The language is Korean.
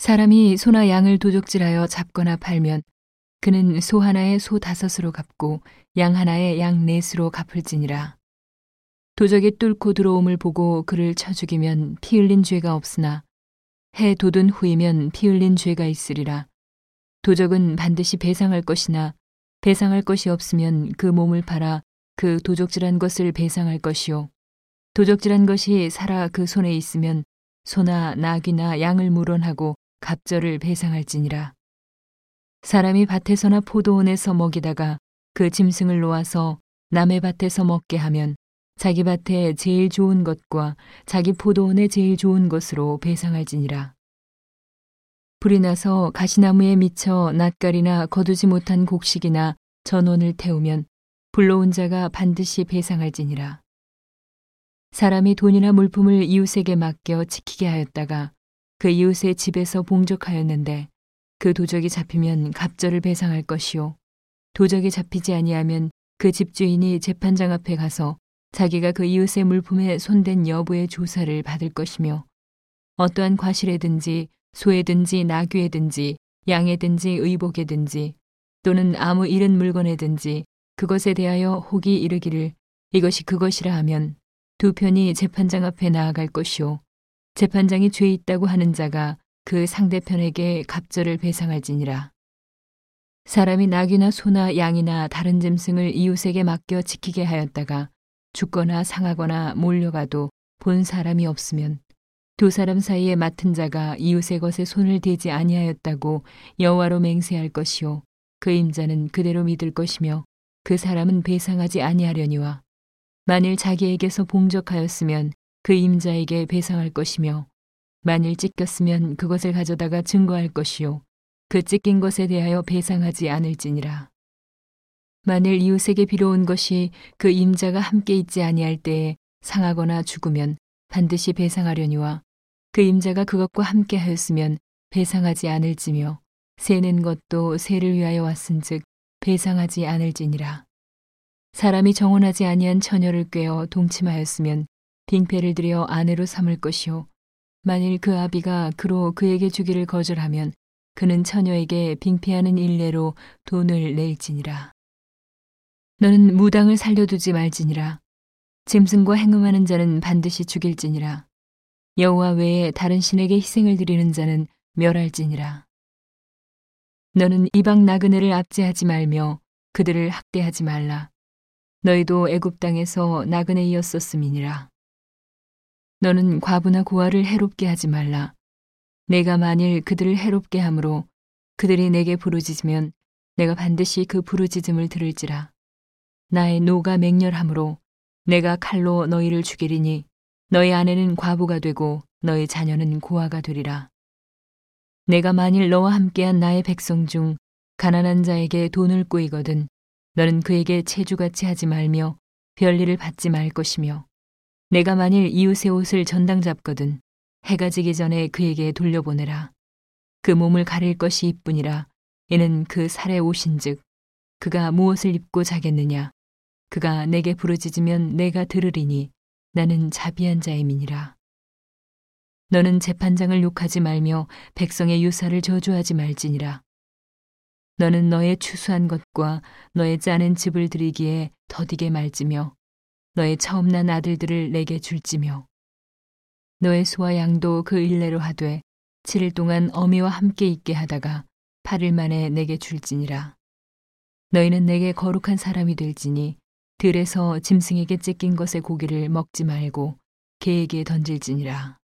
사람이 소나 양을 도적질하여 잡거나 팔면 그는 소 하나에 소 다섯으로 갚고 양 하나에 양 넷으로 갚을지니라. 도적이 뚫고 들어옴을 보고 그를 쳐 죽이면 피 흘린 죄가 없으나 해 돋은 후이면 피 흘린 죄가 있으리라. 도적은 반드시 배상할 것이나 배상할 것이 없으면 그 몸을 팔아 그 도적질한 것을 배상할 것이요. 도적질한 것이 살아 그 손에 있으면 소나 낙이나 양을 물원하고 갑절을 배상할지니라. 사람이 밭에서나 포도원에서 먹이다가 그 짐승을 놓아서 남의 밭에서 먹게 하면 자기 밭에 제일 좋은 것과 자기 포도원에 제일 좋은 것으로 배상할지니라. 불이 나서 가시나무에 미쳐 낯가리나 거두지 못한 곡식이나 전원을 태우면 불러온 자가 반드시 배상할지니라. 사람이 돈이나 물품을 이웃에게 맡겨 지키게 하였다가 그 이웃의 집에서 봉적하였는데 그 도적이 잡히면 갑절을 배상할 것이요. 도적이 잡히지 아니하면 그 집주인이 재판장 앞에 가서 자기가 그 이웃의 물품에 손댄 여부의 조사를 받을 것이며 어떠한 과실에든지 소에든지 나귀에든지 양에든지 의복에든지 또는 아무 잃은 물건에든지 그것에 대하여 혹이 이르기를 이것이 그것이라 하면 두 편이 재판장 앞에 나아갈 것이요 재판장이 죄 있다고 하는 자가 그 상대편에게 갑절을 배상할지니라. 사람이 낙이나 소나 양이나 다른 짐승을 이웃에게 맡겨 지키게 하였다가 죽거나 상하거나 몰려가도 본 사람이 없으면 두 사람 사이에 맡은 자가 이웃의 것에 손을 대지 아니하였다고 여호와로 맹세할 것이요 그 임자는 그대로 믿을 것이며 그 사람은 배상하지 아니하려니와 만일 자기에게서 봉적하였으면 그 임자에게 배상할 것이며 만일 찢겼으면 그것을 가져다가 증거할 것이요 그 찢긴 것에 대하여 배상하지 않을지니라. 만일 이웃에게 빌어온 것이 그 임자가 함께 있지 아니할 때에 상하거나 죽으면 반드시 배상하려니와 그 임자가 그것과 함께 하였으면 배상하지 않을지며 세는 것도 세를 위하여 왔은즉 배상하지 않을지니라. 사람이 정혼하지 아니한 처녀를 꿰어 동침하였으면 빙패를 들여 아내로 삼을 것이요 만일 그 아비가 그로 그에게 주기를 거절하면 그는 처녀에게 빙패하는 일례로 돈을 낼지니라. 너는 무당을 살려두지 말지니라. 짐승과 행음하는 자는 반드시 죽일지니라. 여호와 외에 다른 신에게 희생을 드리는 자는 멸할지니라. 너는 이방 나그네를 압제하지 말며 그들을 학대하지 말라. 너희도 애굽 땅에서 나그네이었었음이니라. 너는 과부나 고아를 해롭게 하지 말라. 내가 만일 그들을 해롭게 함으로 그들이 내게 부르짖으면 내가 반드시 그 부르짖음을 들을지라. 나의 노가 맹렬함으로 내가 칼로 너희를 죽이리니 너희 아내는 과부가 되고 너희 자녀는 고아가 되리라. 내가 만일 너와 함께한 나의 백성 중 가난한 자에게 돈을 꾸이거든 너는 그에게 체주같이 하지 말며 별일을 받지 말 것이며 내가 만일 이웃의 옷을 전당 잡거든 해가 지기 전에 그에게 돌려보내라. 그 몸을 가릴 것이 이뿐이라 이는 그 살의 옷인즉 그가 무엇을 입고 자겠느냐 그가 내게 부르짖으면 내가 들으리니 나는 자비한 자임이니라. 너는 재판장을 욕하지 말며 백성의 유사를 저주하지 말지니라. 너는 너의 추수한 것과 너의 짜는 집을 드리기에 더디게 말지며 너의 처음 난 아들들을 내게 줄지며 너의 소와 양도 그 일례로 하되 7일 동안 어미와 함께 있게 하다가 8일 만에 내게 줄지니라. 너희는 내게 거룩한 사람이 될지니 들에서 짐승에게 찢긴 것의 고기를 먹지 말고 개에게 던질지니라.